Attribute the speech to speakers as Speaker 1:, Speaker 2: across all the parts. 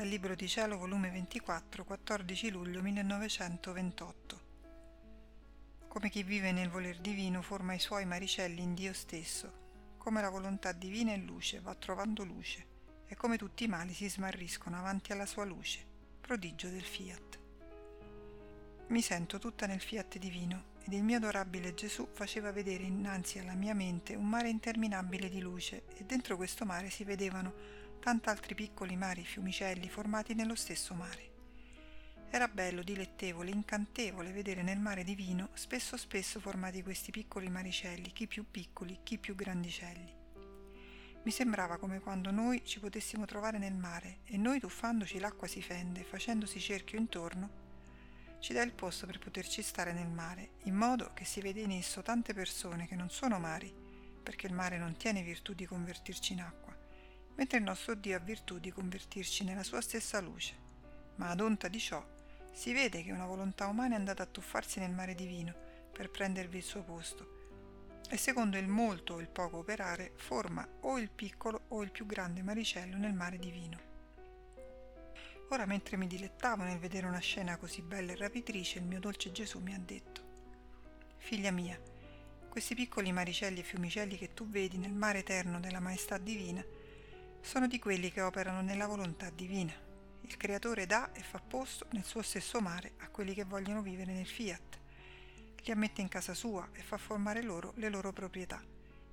Speaker 1: Dal Libro di Cielo, volume 24, 14 luglio 1928. Come chi vive nel voler divino forma i suoi maricelli in Dio stesso, come la volontà divina è luce, va trovando luce, e come tutti i mali si smarriscono avanti alla sua luce, prodigio del fiat. Mi sento tutta nel fiat divino ed il mio adorabile Gesù faceva vedere innanzi alla mia mente un mare interminabile di luce e dentro questo mare si vedevano tant'altri piccoli mari fiumicelli formati nello stesso mare. Era bello, dilettevole, incantevole vedere nel mare divino spesso spesso formati questi piccoli maricelli, chi più piccoli, chi più grandicelli. Mi sembrava come quando noi ci potessimo trovare nel mare e noi tuffandoci l'acqua si fende, facendosi cerchio intorno, ci dà il posto per poterci stare nel mare, in modo che si vede in esso tante persone che non sono mari, perché il mare non tiene virtù di convertirci in acqua, mentre il nostro Dio ha virtù di convertirci nella sua stessa luce. Ma ad onta di ciò si vede che una volontà umana è andata a tuffarsi nel mare divino per prendervi il suo posto, e secondo il molto o il poco operare forma o il piccolo o il più grande maricello nel mare divino. Ora mentre mi dilettavo nel vedere una scena così bella e rapitrice, il mio dolce Gesù mi ha detto, Figlia mia, questi piccoli maricelli e fiumicelli che tu vedi nel mare eterno della maestà divina sono di quelli che operano nella volontà divina. Il Creatore dà e fa posto nel suo stesso mare a quelli che vogliono vivere nel fiat. Li ammette in casa sua e fa formare loro le loro proprietà.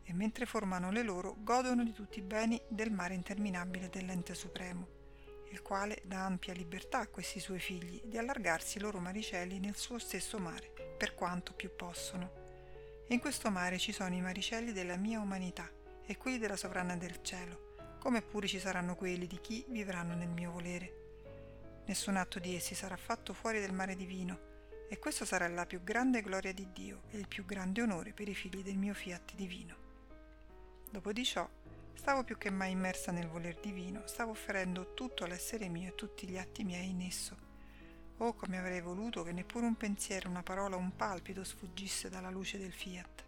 Speaker 1: E mentre formano le loro, godono di tutti i beni del mare interminabile dell'ente supremo, il quale dà ampia libertà a questi suoi figli di allargarsi i loro maricelli nel suo stesso mare, per quanto più possono. E in questo mare ci sono i maricelli della mia umanità e quelli della sovrana del cielo, come pure ci saranno quelli di chi vivranno nel mio volere. Nessun atto di essi sarà fatto fuori del mare divino, e questo sarà la più grande gloria di Dio e il più grande onore per i figli del mio fiat divino. Dopo di ciò, stavo più che mai immersa nel voler divino, stavo offrendo tutto l'essere mio e tutti gli atti miei in esso. Oh, come avrei voluto che neppure un pensiero, una parola, un palpito sfuggisse dalla luce del fiat.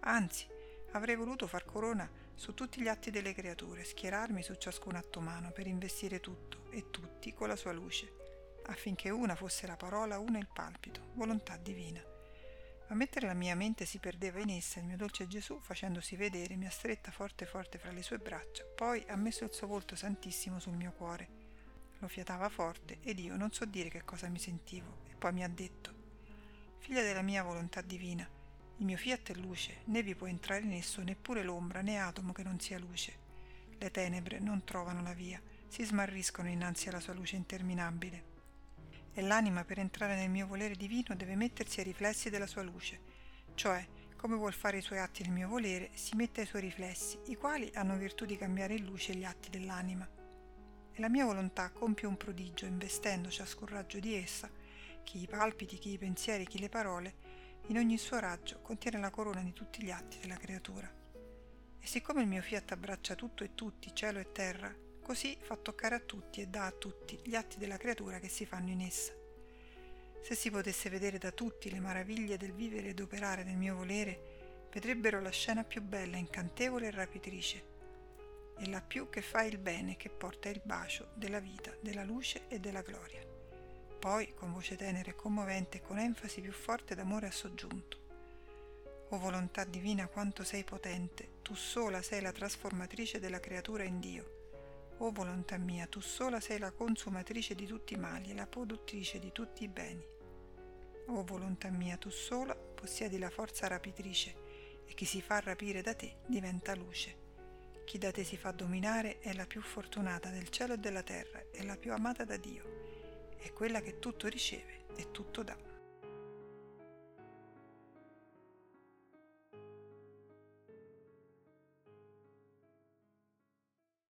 Speaker 1: Anzi, Avrei voluto far corona su tutti gli atti delle creature, schierarmi su ciascun atto umano per investire tutto e tutti con la sua luce, affinché una fosse la parola, una il palpito, volontà divina. Ma mentre la mia mente si perdeva in essa, il mio dolce Gesù, facendosi vedere, mi ha stretta forte forte fra le sue braccia, poi ha messo il suo volto santissimo sul mio cuore. Lo fiatava forte ed io non so dire che cosa mi sentivo, e poi mi ha detto, Figlia della mia volontà divina, il mio fiat è luce, né vi può entrare in esso neppure l'ombra né atomo che non sia luce. Le tenebre non trovano la via, si smarriscono innanzi alla sua luce interminabile. E l'anima per entrare nel mio volere divino deve mettersi ai riflessi della sua luce, cioè, come vuol fare i suoi atti nel mio volere, si mette ai suoi riflessi, i quali hanno virtù di cambiare in luce gli atti dell'anima. E la mia volontà compie un prodigio investendo ciascun raggio di essa, chi i palpiti, chi i pensieri, chi le parole, in ogni suo raggio contiene la corona di tutti gli atti della creatura. E siccome il mio fiat abbraccia tutto e tutti, cielo e terra, così fa toccare a tutti e dà a tutti gli atti della creatura che si fanno in essa. Se si potesse vedere da tutti le meraviglie del vivere ed operare del mio volere, vedrebbero la scena più bella, incantevole e rapitrice, e la più che fa il bene che porta il bacio della vita, della luce e della gloria. Poi, con voce tenera e commovente e con enfasi più forte d'amore ha soggiunto. O volontà divina quanto sei potente, tu sola sei la trasformatrice della creatura in Dio. O volontà mia, tu sola sei la consumatrice di tutti i mali e la produttrice di tutti i beni. O volontà mia, tu sola possiedi la forza rapitrice e chi si fa rapire da te diventa luce. Chi da te si fa dominare è la più fortunata del cielo e della terra, è la più amata da Dio è quella che tutto riceve e tutto dà.